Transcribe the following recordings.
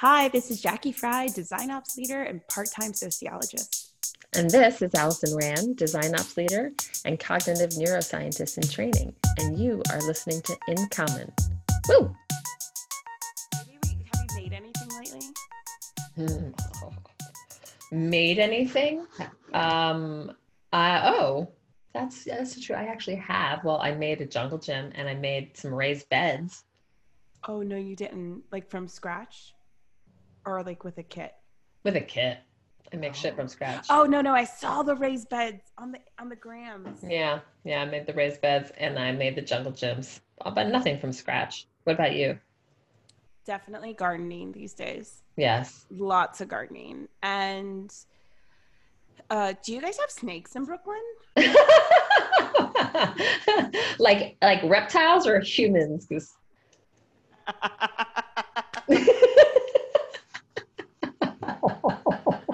Hi, this is Jackie Fry, design ops leader and part time sociologist. And this is Allison Rand, design ops leader and cognitive neuroscientist in training. And you are listening to In Common. Woo! Have you, have you made anything lately? Hmm. Made anything? Um, uh, oh, that's that's true. I actually have. Well, I made a jungle gym and I made some raised beds. Oh, no, you didn't. Like from scratch? Or like with a kit? with a kit. I make shit from scratch. Oh, no, no. I saw the raised beds on the on the grams. Yeah, yeah. I made the raised beds and I made the jungle gyms, but nothing from scratch. What about you? Definitely gardening these days. Yes. Lots of gardening. And uh, do you guys have snakes in Brooklyn? like like reptiles or humans?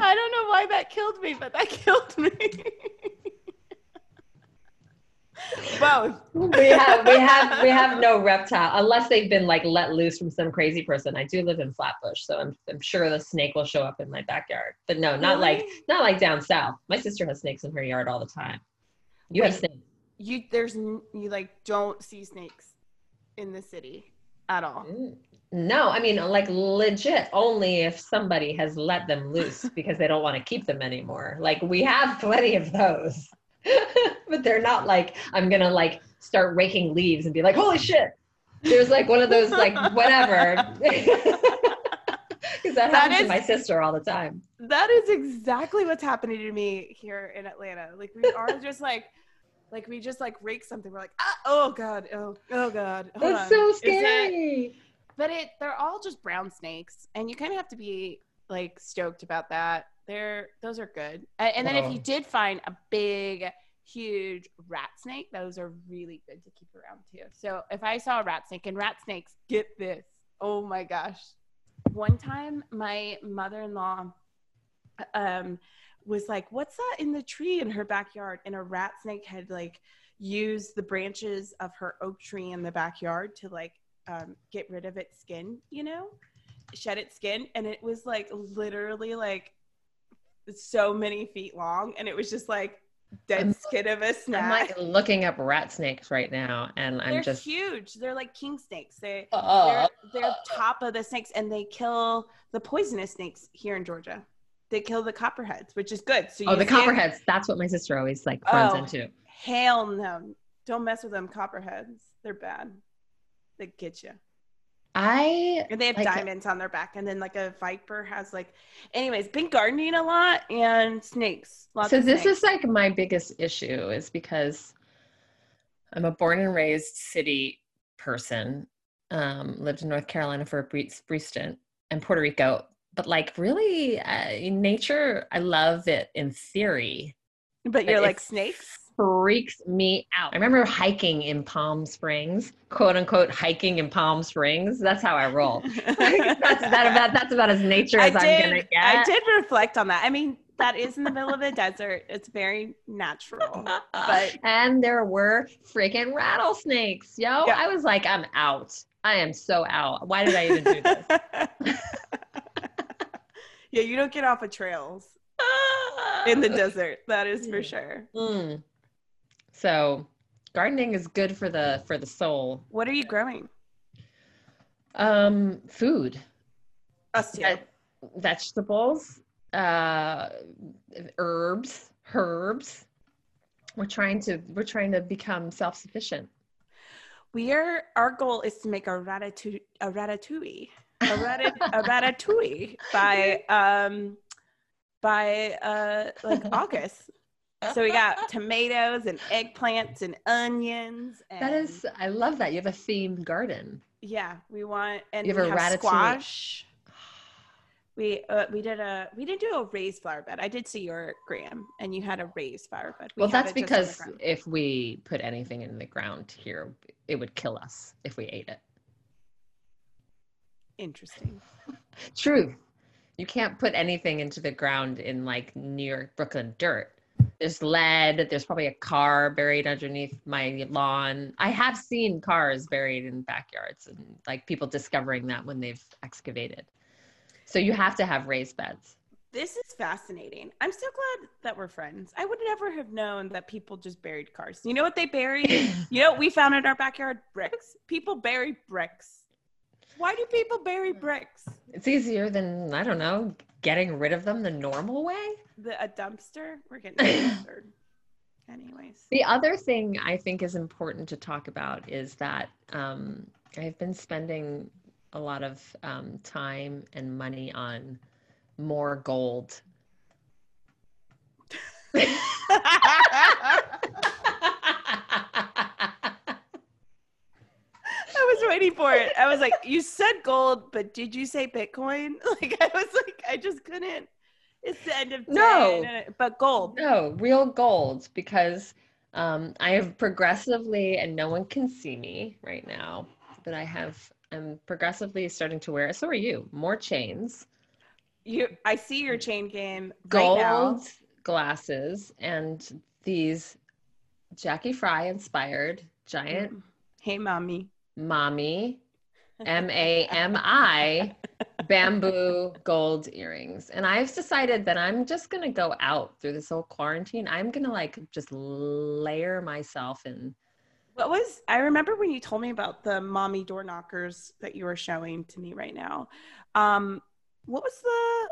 I don't know why that killed me, but that killed me. Both. we have we have we have no reptile unless they've been like let loose from some crazy person. I do live in Flatbush, so I'm I'm sure the snake will show up in my backyard. But no, not like not like down south. My sister has snakes in her yard all the time. You have snakes. You there's you like don't see snakes in the city at all. Mm. No, I mean like legit only if somebody has let them loose because they don't want to keep them anymore. Like we have plenty of those. but they're not like I'm going to like start raking leaves and be like, "Holy shit." There's like one of those like whatever. Cuz that, That happens is- to my sister all the time. That is exactly what's happening to me here in Atlanta. Like we are just like like we just like rake something. We're like, ah, oh god, oh oh god. hold That's on. so scary. But it they're all just brown snakes, and you kind of have to be like stoked about that. They're those are good. And then if you Oh. did find a big, huge rat snake, those are really good to keep around too. So if I saw a rat snake and rat snakes, get this. Oh my gosh. One time my mother-in-law um was like, What's that in the tree in her backyard? And a rat snake had like used the branches of her oak tree in the backyard to like um, get rid of its skin, you know, shed its skin. And it was like literally like so many feet long. And it was just like dead I'm- skin of a I'm like looking up rat snakes right now and I'm They're just huge. They're like king snakes. They, Oh. they're, they're top of the snakes and they kill the poisonous snakes here in Georgia. They kill the copperheads, which is good. So Oh, the can't- copperheads. That's what my sister always like runs Oh. into. Hell no. Don't mess with them copperheads. They're bad. They get you. I And they have Like- diamonds on their back. And then like a viper has like anyways, been gardening a lot and snakes. Lots so this snakes. is like my biggest issue is because I'm a born and raised city person. Um, lived in North Carolina for a brief, brief stint and Puerto Rico. But like really, uh, in nature, I love it in theory. but you're like snakes? Freaks me out. I remember hiking in Palm Springs, quote unquote, hiking in Palm Springs. That's how I roll. that's, that about, that's about as nature I as I'm gonna get. I did reflect on that. I mean, that is in the middle of the desert. It's very natural. But and there were freaking rattlesnakes, yo. Yeah. I was like, I'm out. I am so out. Why did I even do this? yeah, you don't get off of trails in the desert. That is for sure. Mm. So, gardening is good for the for the soul. What are you growing? Um, food, Us too. Ve- vegetables, uh, herbs, herbs. We're trying to we're trying to become self sufficient. We are. Our goal is to make a ratatouille, a ratatouille, a, rat, a ratatouille by um by uh like August. So we got tomatoes and eggplants and onions. And, That is, I love that. You have a themed garden. yeah. We want and You we have a have squash. We uh, we did a we didn't do a raised flower bed. I did see your gram, and you had a raised flower bed. We well, that's it just on the because if we put anything in the ground here, it would kill us if we ate it. interesting. Truth. You can't put anything into the ground in like New York, Brooklyn dirt. There's lead. There's probably a car buried underneath my lawn. I have seen cars buried in backyards and like people discovering that when they've excavated. So you have to have raised beds. This is fascinating. I'm so glad that we're friends. I would never have known that people just buried cars. You know what they buried? you know what we found in our backyard? Bricks. People bury bricks. Why do people bury bricks? It's easier than I don't know, getting rid of them the normal way. The a dumpster? We're getting dumpstered. Anyways. The other thing I think is important to talk about is that um, I've been spending a lot of um, time and money on more gold. I was waiting for it. I was like, you said gold, but did you say Bitcoin? Like I was like, I just couldn't. It's the end of day. No. but gold. No, real gold because um, I have progressively, and no one can see me right now, but I have, I'm progressively starting to wear, so are you, more chains. You, I see your chain game gold right now. glasses and these Jackie Fry inspired giant Hey, mommy. Mommy M A M I bamboo gold earrings. And I've decided that I'm just going to go out through this whole quarantine. I'm going to like just layer myself in. What was I remember when you told me about the mommy door knockers that you were showing to me right now? Um, what was the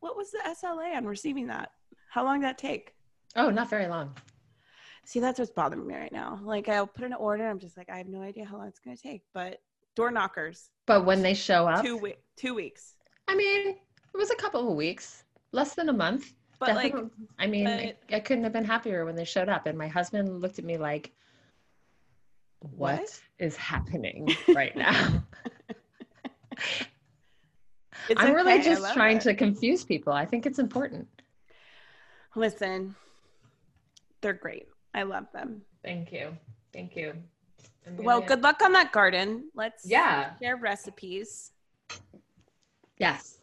what was the SLA on receiving that? How long did that take? Oh, not very long. See, that's what's bothering me right now. Like I'll put an order, I'm just like, I have no idea how long it's gonna take. But door knockers, But when they show up, two week two weeks. I mean, it was a couple of weeks, less than a month. But like I mean, I, I couldn't have been happier when they showed up. And my husband looked at me like, what is happening right now? it's I'm really okay, I just trying it. to confuse people. I think it's important. listen. They're great. I love them. Thank you. Thank you. Well, good luck on that garden. Let's Yeah. share recipes. Yes.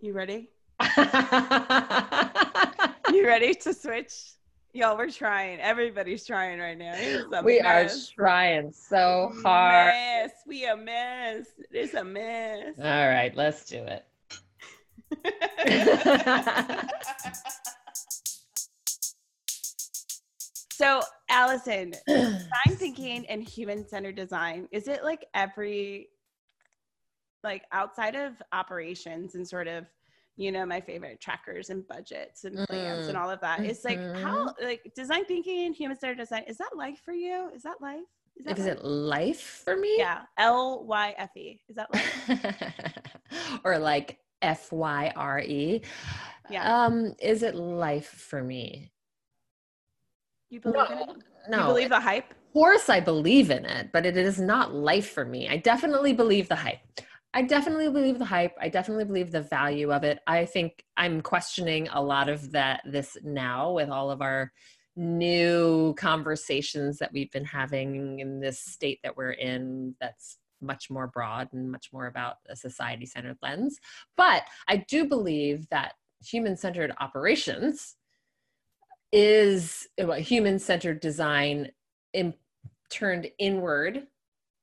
You ready? You ready to switch? Y'all, we're trying. Everybody's trying right now. We are trying so hard. Mess. We a mess. It's a mess. All right, let's do it. so, Allison, design thinking and human centered design, is it like every, like outside of operations and sort of, you know, my favorite trackers and budgets and plans and Mm. all of that? It's like how, like design thinking and human centered design, is that life for you? Is that life? Is that Is life? it life for me? Yeah. L Y F E. Is that life? or like F Y R E. Yeah. Um, is it life for me? You believe in it? No. You believe the hype? Of course, I believe in it, but it is not life for me. I definitely believe the hype. I definitely believe the hype. I definitely believe the value of it. I think I'm questioning a lot of that this now with all of our new conversations that we've been having in this state that we're in that's much more broad and much more about a society centered lens. But I do believe that human centered operations is human centered design in, turned inward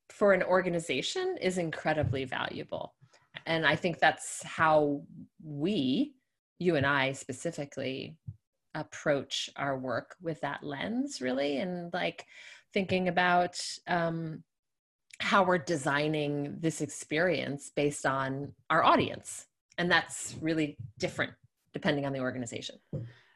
for an organization is incredibly valuable. And I think that's how we, you and I specifically, approach our work with that lens, really, and like thinking about um, how we're designing this experience based on our audience. And that's really different depending on the organization.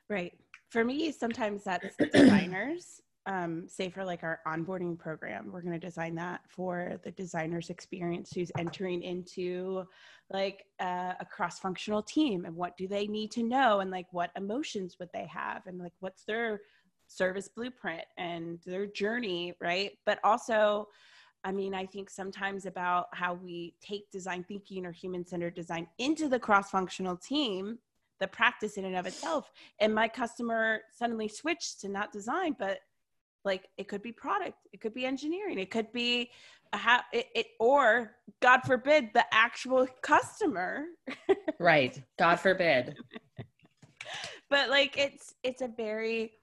Right. For me, sometimes that's designers. Um, say for like our onboarding program, we're going to design that for the designer's experience who's entering into like uh, a cross-functional team and what do they need to know and like what emotions would they have and like what's their service blueprint and their journey, right? But also, I mean, I think sometimes about how we take design thinking or human-centered design into the cross-functional team the practice in and of itself and my customer suddenly switched to not design but like it could be product it could be engineering it could be a ha- it, it or god forbid the actual customer Right. God forbid. but like it's it's a very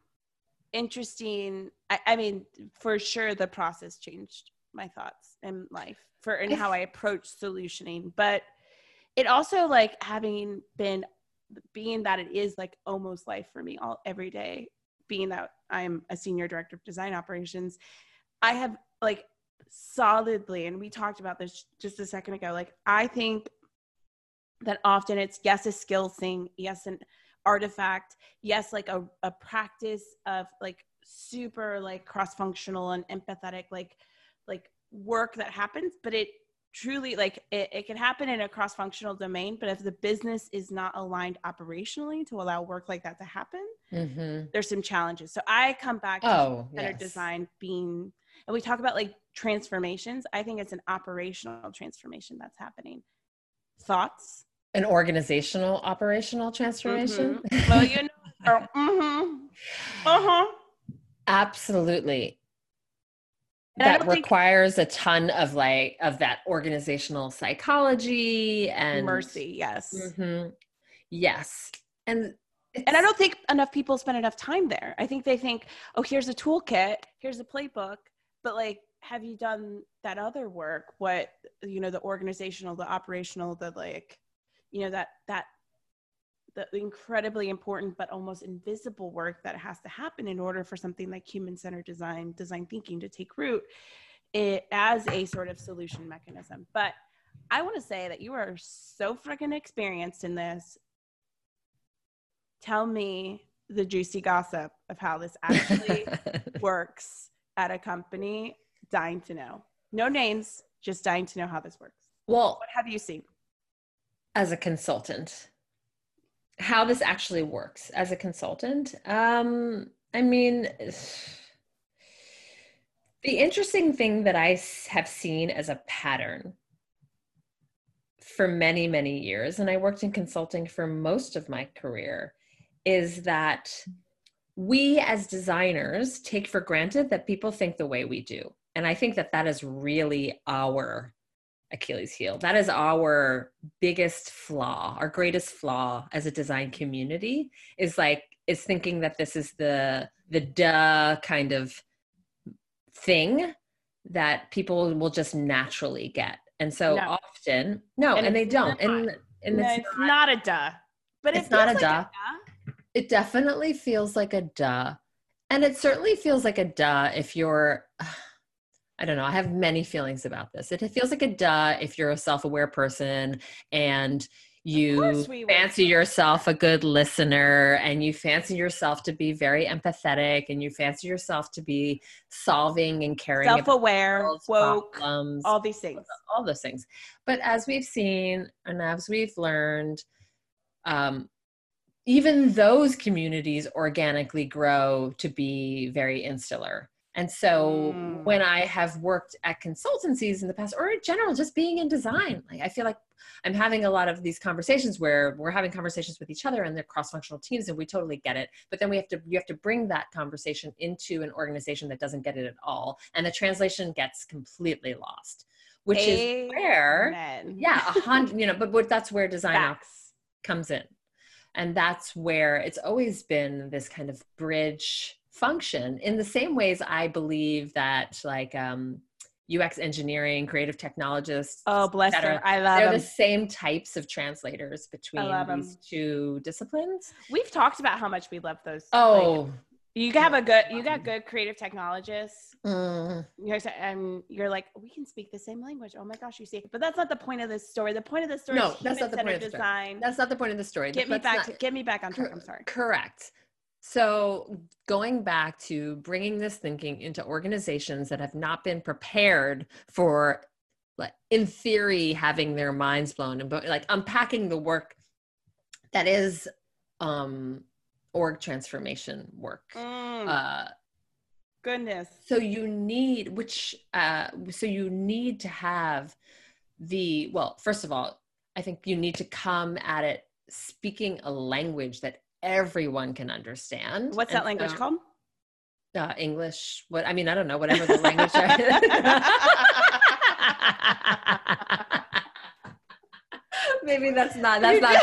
interesting I, I mean for sure the process changed my thoughts in life for and how i approach solutioning but it also like having been being that it is like almost life for me all every day being that i'm a senior director of design operations i have like solidly and we talked about this just a second ago like i think that often it's yes a skill thing yes an artifact yes like a, a practice of like super like cross-functional and empathetic like like work that happens but it truly like it, it can happen in a cross-functional domain but if the business is not aligned operationally to allow work like that to happen Mhm. there's some challenges so i come back to Oh, better yes. design being and we talk about like transformations i think it's an operational transformation that's happening thoughts An organizational operational transformation. Mhm. well you know or, mhm. uh-huh Absolutely. And that don't think- requires a ton of like of that organizational psychology and mercy yes Mhm. Yes. And and i don't think enough people spend enough time there i think they think oh here's a toolkit here's a playbook but like have you done that other work what you know the organizational the operational the like you know that that the incredibly important but almost invisible work that has to happen in order for something like human centered design design thinking to take root it as a sort of solution mechanism. But i want to say that you are so freaking experienced in this. Tell me the juicy gossip of how this actually works at a company dying to know. No names just dying to know how this works. Well, what have you seen? as a consultant how this actually works as a consultant um i mean the interesting thing that I have seen as a pattern for many many years and i worked in consulting for most of my career is that we as designers take for granted that people think the way we do. And i think that that is really our Achilles heel. That is our biggest flaw, our greatest flaw as a design community is like is thinking that this is the the duh kind of thing that people will just naturally get. And so No. often, no, And and, they don't. not. And and No, it's it's not a duh but It's it not a like duh. it definitely feels like a duh. And it certainly feels like a duh if you're, I don't know, I have many feelings about this. It feels like a duh if you're a self aware person and you course we would. fancy yourself a good listener and you fancy yourself to be very empathetic and you fancy yourself to be solving and caring self-aware woke problems all these things all those things. But as we've seen and as we've learned, um, even those communities organically grow to be very insular. And so Mm. when I have worked at consultancies in the past, or in general, just being in design, like I feel like I'm having a lot of these conversations where we're having conversations with each other and they're cross-functional teams and we totally get it. But then we have to you have to bring that conversation into an organization that doesn't get it at all. And the translation gets completely lost. Which is where yeah a hundred you know but, but that's where design ops facts comes in and that's where it's always been this kind of bridge function in the same ways i believe that like um ux engineering creative technologists oh bless her. I love they're them. the same types of translators between these two disciplines. We've talked about how much we love those like, oh. you have a good you got good creative technologists. Mm, you're, and you're like we can speak the same language. Oh my gosh you see. But that's not the point of this story. The point of this story No, is that's not the point of the story. that's not the point of the story. Get me back not- to get me back on track. I'm sorry. Correct. So, going back to bringing this thinking into organizations that have not been prepared for, like, in theory, having their minds blown and but like unpacking the work that is um, org transformation work. Mm, Uh, goodness so you need which uh so you need to have the well first of all i think you need to come at it speaking a language that everyone can understand. What's And that language so, called? Uh, english what i mean i don't know whatever the language maybe that's not that's not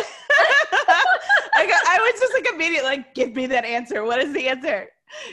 I, got, I was just like immediately like give me that answer. What is the answer?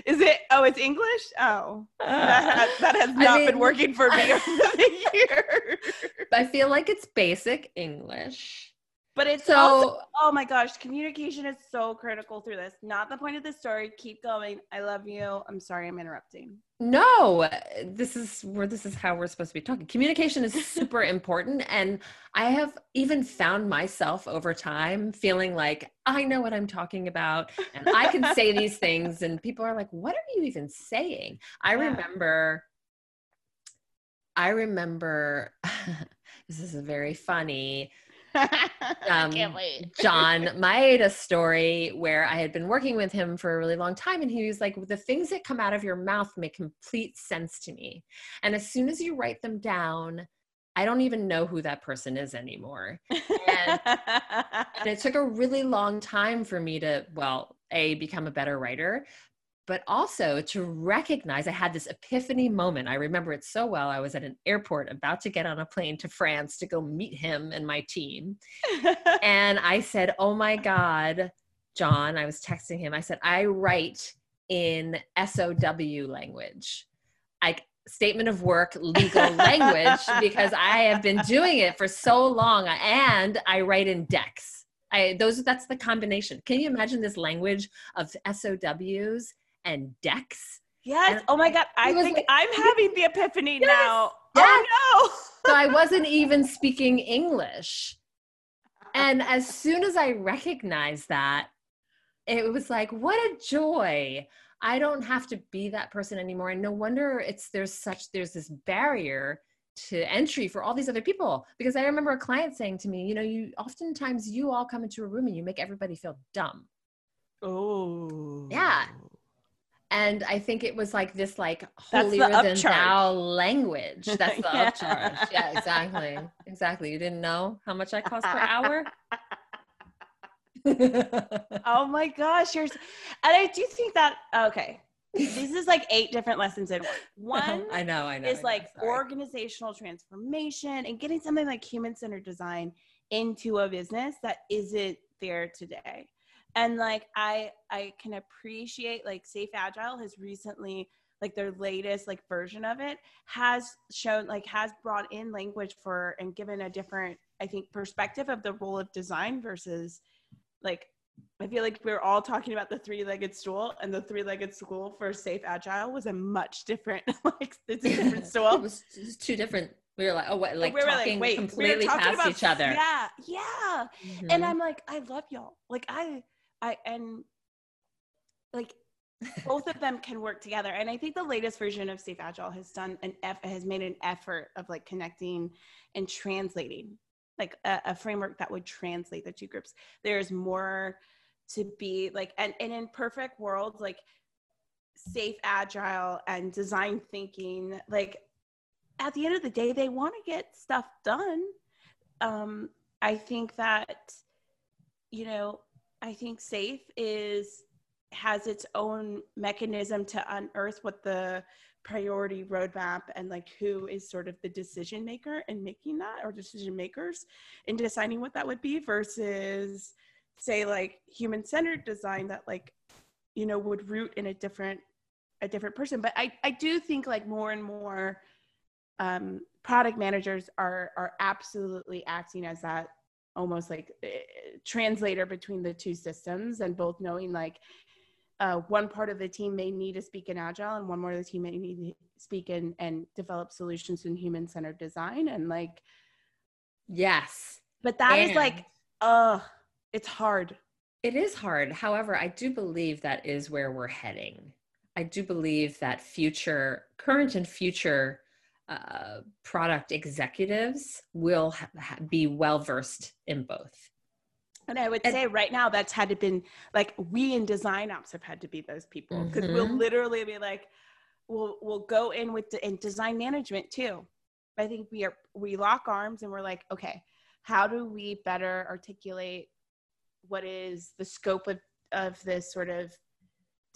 Is it oh it's english? Oh. That, has- that has I not been working for me over the years. I feel like it's basic English. But it's So- also, oh my gosh, communication is so critical through this. Not the point of the story. Keep going. I love you. I'm sorry I'm interrupting. No, this is where this is how we're supposed to be talking. Communication is super important. And I have even found myself over time feeling like I know what I'm talking about and I can say these things. And people are like, what are you even saying? I Yeah. remember, I remember, this is very funny. I Um, can't wait. John Maeda story where I had been working with him for a really long time. And he was like, the things that come out of your mouth make complete sense to me. And as soon as you write them down, I don't even know who that person is anymore. And, and it took a really long time for me to, well, A, become a better writer, but also to recognize I had this epiphany moment. I remember it so well. I was at an airport about to get on a plane to France to go meet him and my team. And I said, Oh my God, John, I was texting him. I said, I write in SOW language, like statement of work, legal language, because I have been doing it for so long. And I write in decks. I, those that's the combination. Can you imagine this language of SOWs and decks? yes. And Oh my God. I think like- I'm having the epiphany Yes, now. Oh, yes. Oh so I wasn't even speaking English. And as soon as I recognized that, it was like, what a joy. I don't have to be that person anymore. And no wonder it's there's such there's this barrier to entry for all these other people. Because I remember a client saying to me, you know, you oftentimes you all come into a room and you make everybody feel dumb. Oh. Yeah. And I think it was like this like That's the holier than thou language. That's the Yeah. upcharge. Yeah, exactly. Exactly. You didn't know how much I cost per hour? Oh my gosh. You're, and I do think that, okay. This is like eight different lessons in one. One I know, I know. I is know, like sorry. organizational transformation and getting something like human centered design into a business that isn't there today. And like I I can appreciate like Safe Agile has recently like their latest like version of it has shown like has brought in language for and given a different I think perspective of the role of design versus like I feel like we're all talking about the three-legged stool, and the three-legged stool for Safe Agile was a much different, like it's a different it stool. was just two different. We were like, oh, what, like we were talking we were completely talking past about- each other. Yeah, yeah. Mhm. And I'm like, I love y'all. Like I, I, and like both of them can work together. And I think the latest version of Safe Agile has done an F, has made an effort of like connecting and translating, like a, a framework that would translate the two groups. There's more to be like, and, and in perfect worlds, like safe agile and design thinking like at the end of the day they want to get stuff done um i think that you know i think safe is has its own mechanism to unearth what the priority roadmap and like who is sort of the decision maker in making that or decision makers in deciding what that would be versus say like human centered design that like you know would root in a different a different person. But i i do think like more and more um product managers are are absolutely acting as that almost like eh, translator between the two systems and both knowing like uh, one part of the team may need to speak in agile and one more of the team may need to speak in and develop solutions in human centered design and like yes, but that is And- like uh it's hard it is hard. However, I do believe that is where we're heading. I do believe that future, current and future uh, product executives will ha- ha- be well versed in both. And I would And- say right now that's had to been like we in design ops have had to be those people because we'll Mhm. literally be like, we'll we'll go in with the, in design management too. I think we are we lock arms and we're like, okay, how do we better articulate what is the scope of of this sort of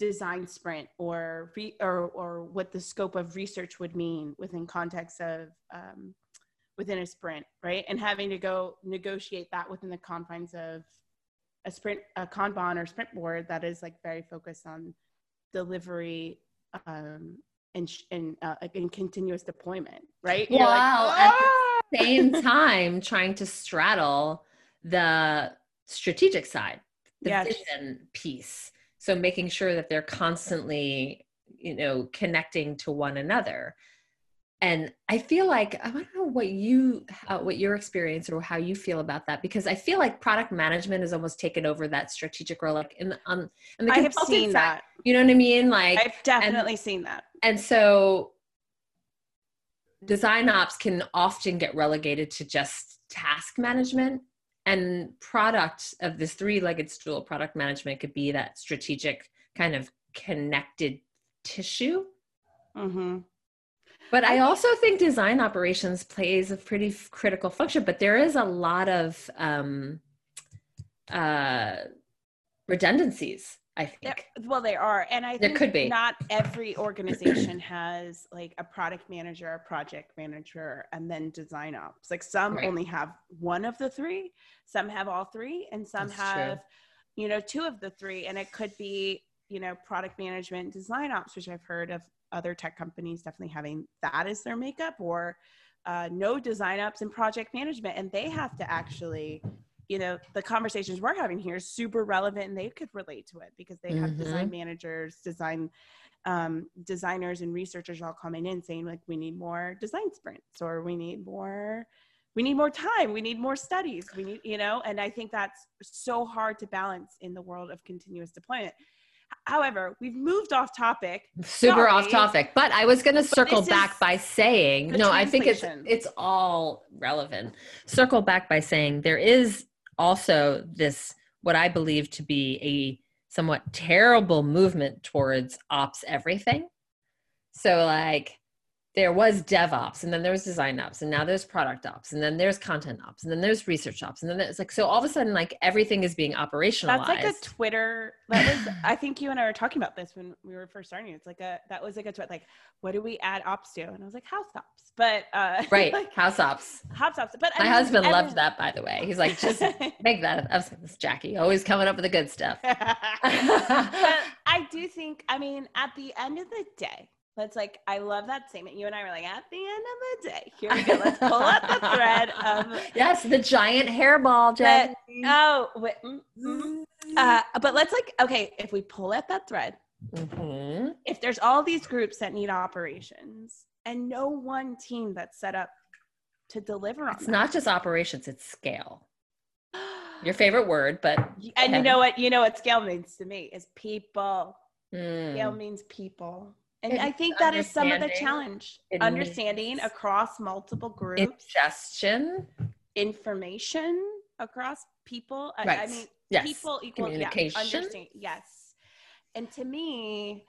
design sprint or re, or or what the scope of research would mean within context of um, within a sprint, right? And having to go negotiate that within the confines of a sprint, a Kanban or sprint board that is like very focused on delivery um, and sh- and uh, in continuous deployment, right? You're like, Wow, at the- "Ah!" same time trying to straddle the strategic side, the Yes. vision piece. So making sure that they're constantly, you know, connecting to one another. And I feel like I don't know what you how, what your experience or how you feel about that because I feel like product management has almost taken over that strategic role. Like in the, on, in the I have seen side, that. You know what I mean? Like I've definitely seen that. and so design ops can often get relegated to just task management and product of this three-legged stool product management could be that strategic kind of connected tissue. Hmm but i also think design operations plays a pretty f- critical function but there is a lot of um uh redundancies i think well, they are, and I There think could be. not every organization has like a product manager, a project manager, and then design ops. Like some Right. only have one of the three, some have all three, and some That's true. have, you know, two of the three. And it could be, you know, product management, design ops, which I've heard of other tech companies definitely having that as their makeup, or uh, no design ops and project management, and they have to actually you know the conversations we're having here is super relevant and they could relate to it because they have design managers design um, designers and researchers all coming in saying like we need more design sprints or we need more we need more time we need more studies we need you know and i think that's so hard to balance in the world of continuous deployment. However we've moved off topic. Super off topic but i was going to circle back by saying no i think it's it's all relevant. Circle back by saying there is also this what i believe to be a somewhat terrible movement towards ops everything. So like there was DevOps, and then there was design ops, and now there's product ops, and then there's content ops, and then there's research ops, and then it's like so all of a sudden like everything is being operationalized. That's like a Twitter. That was, I think you and I were talking about this when we were first starting. It's like a that was like a tweet. Like, what do we add ops to? And I was like, house ops. But uh, right like, house ops. house ops. But I My mean, husband every- loved that, by the way. He's like, just make that. I was like, this Jackie always coming up with the good stuff. but I do think. I mean, at the end of the day. Let's like, I love that statement. You and I were like, at the end of the day, here we go. Let's pull out the thread of yes, the giant hairball, Jackie. oh, wait, mm, mm. uh, but let's like, okay, if we pull at that thread, Mhm. if there's all these groups that need operations and no one team that's set up to deliver on It's not just operations; it's scale. Your favorite word, but and you know what you know what scale means to me is people mm, scale means people and It i think that is some of the challenge understanding across multiple groups ingestion. information across people I- I, Right. mean Yes. people equal Communication. yeah, yes and to me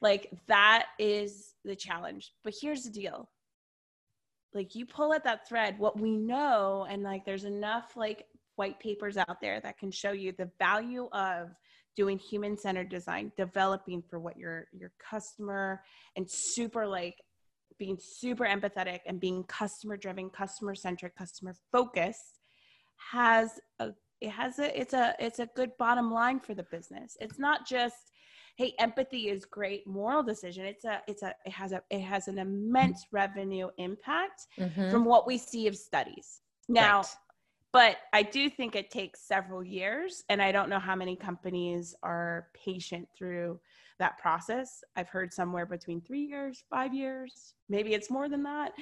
like that is the challenge but here's the deal like you pull at that thread what we know and like there's enough like white papers out there that can show you the value of doing human centered design developing for what your your customer and super like being super empathetic and being customer driven customer centric customer focused has a it has a it's a it's a good bottom line for the business it's not just hey empathy is great moral decision it's a it's a it has a it has an immense revenue impact Mhm. from what we see of studies now Right. But i do think it takes several years and i don't know how many companies are patient through that process i've heard somewhere between three years five years maybe it's more than that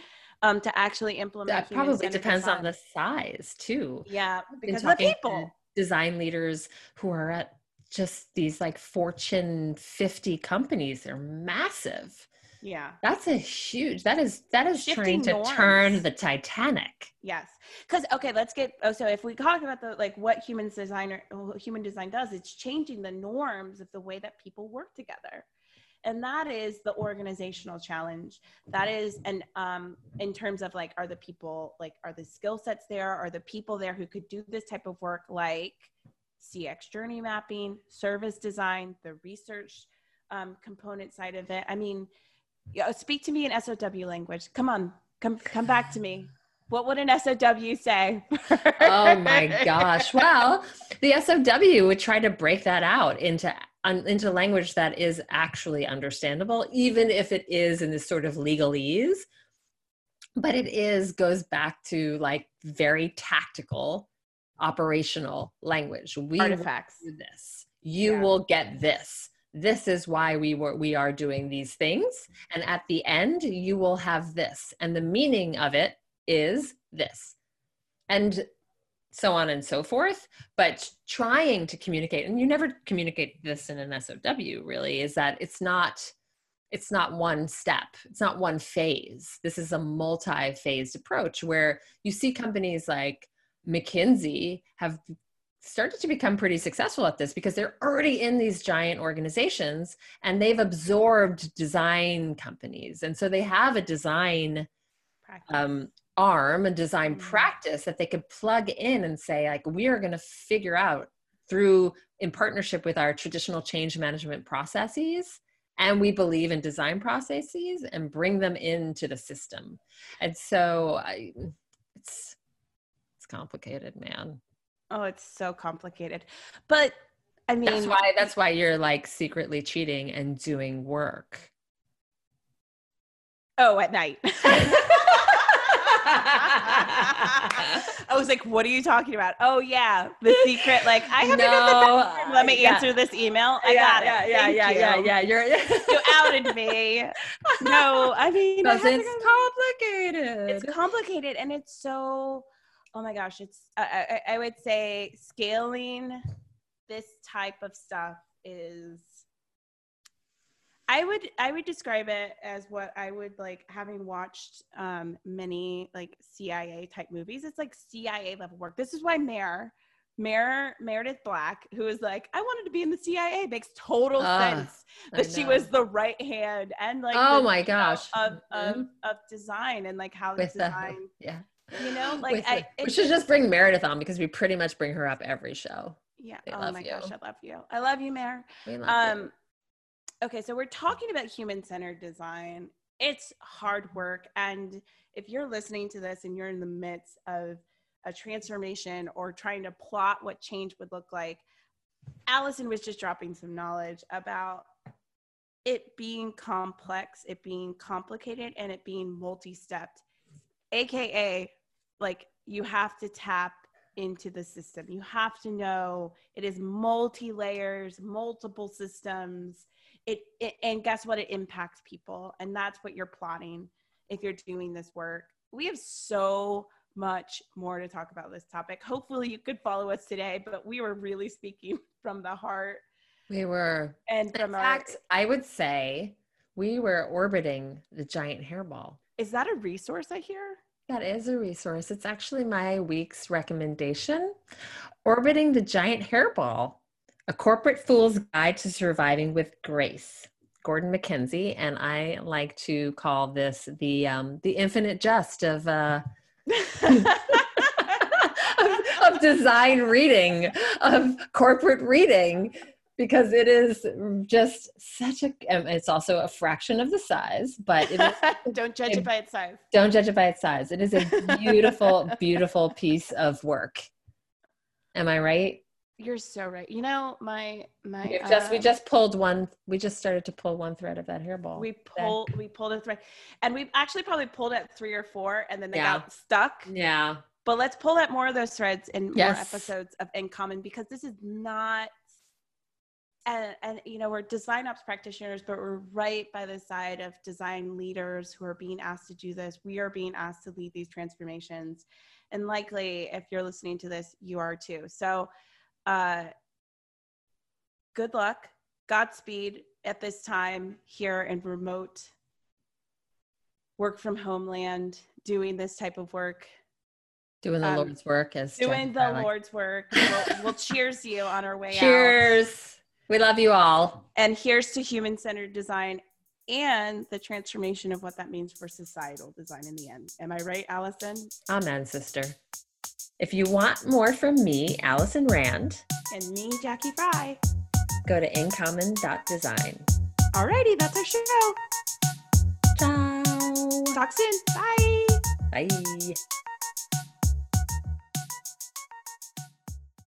um, to actually implement that probably depends on the size too. yeah because of the people design leaders who are at just these like Fortune 50 companies. They're massive. Yeah That's a huge. That is that is Shifting trying to turn the Titanic. Yes, because okay, let's get. Oh, so if we talk about the like what human designer, what human design does, it's changing the norms of the way that people work together, and that is the organizational challenge. That is, and um, in terms of like, are the people like, are the skill sets there? Are the people there who could do this type of work, like CX journey mapping, service design, the research um, component side of it? I mean, yeah, uh, speak to me in SOW language. Come on, come come back to me. What would an SOW say? oh my gosh. Well, the SOW would try to break that out into into language that is actually understandable, even if it is in this sort of legalese. but it is goes back to like very tactical operational language we Artifacts. will do this you Yeah. will get this this is why we were we are doing these things. And at the end you will have this. And the meaning of it is this. And so on and so forth. But trying to communicate and you never communicate this in an sow really is that it's not it's not one step. It's not one phase. This is a multi-phased approach where you see companies like mckinsey have started to become pretty successful at this because they're already in these giant organizations and they've absorbed design companies. And so they have a design um, arm a design Mhm. practice that they could plug in and say like we are going to figure out through in partnership with our traditional change management processes and we believe in design processes and bring them into the system. And so I, it's it's complicated man oh, it's so complicated. But I mean, that's why that's why you're like secretly cheating and doing work oh, at night. I was like, what are you talking about? Oh, yeah. The secret. Like, I have to go to the No. Let me yeah. answer this email. I yeah, got it. yeah yeah Thank yeah you. yeah yeah you're You outed me. No, I mean, I because it's complicated it's complicated and it's so oh my gosh it's I, I, I would say scaling this type of stuff is i would i would describe it as what i would like having watched um many like cia type movies it's like cia level work. This is why mayor Mayor Meredith Black, who is like, I wanted to be in the CIA, makes total Ah, sense that she was the right hand and like oh the my gosh. of, of, Mhm. of design and like how with the design yeah you know like I, the- we should just bring meredith on because we pretty much bring her up every show. Yeah. We oh my you. gosh i love you. I love you mayor we love um okay so we're talking about human-centered design. It's hard work and if you're listening to this and you're in the midst of a transformation or trying to plot what change would look like allison was just dropping some knowledge about it being complex it being complicated and it being multi-stepped aka like you have to tap into the system. You have to know it is multi layers multiple systems. It, it and guess what? It impacts people and that's what you're plotting if you're doing this work. We have so much more to talk about this topic. Hopefully you could follow us today but we were really speaking from the heart. We were. And in from our fact i would say we were orbiting the giant hairball is that a resource i hear? That is a resource. It's actually my week's recommendation orbiting the giant hairball a corporate fool's guide to surviving with grace. Gordon MacKenzie and i like to call this the um, the infinite jest of uh of, of design reading, of corporate reading, because it is just such a. It's also a fraction of the size, but it is, don't judge it by its size don't judge it by its size. It is a beautiful, beautiful piece of work. Am I right? you're so right you know my my We've just we um, just pulled one. We just started to pull one thread of that hairball. we pulled we pulled a thread and we've actually probably pulled at three or four and then they Yeah. got stuck yeah. but let's pull at more of those threads in more episodes of in common because this is not and, and you know we're design ops practitioners but we're right by the side of design leaders who are being asked to do this we are being asked to lead these transformations and likely if you're listening to this you are too so uh good luck godspeed at this time here in remote work from homeland doing this type of work Doing the Um, Lord's work as doing the Farley. Lord's work. We'll, we'll cheers you on our way out. Cheers. We love you all. And here's to human centered design and the transformation of what that means for societal design in the end. Am I right, Allison? Amen, sister. If you want more from me, Allison Rand, And me, Jackie Fry. go to incommon.design. Alrighty, that's our show. Ciao. Talk soon. Bye. Bye.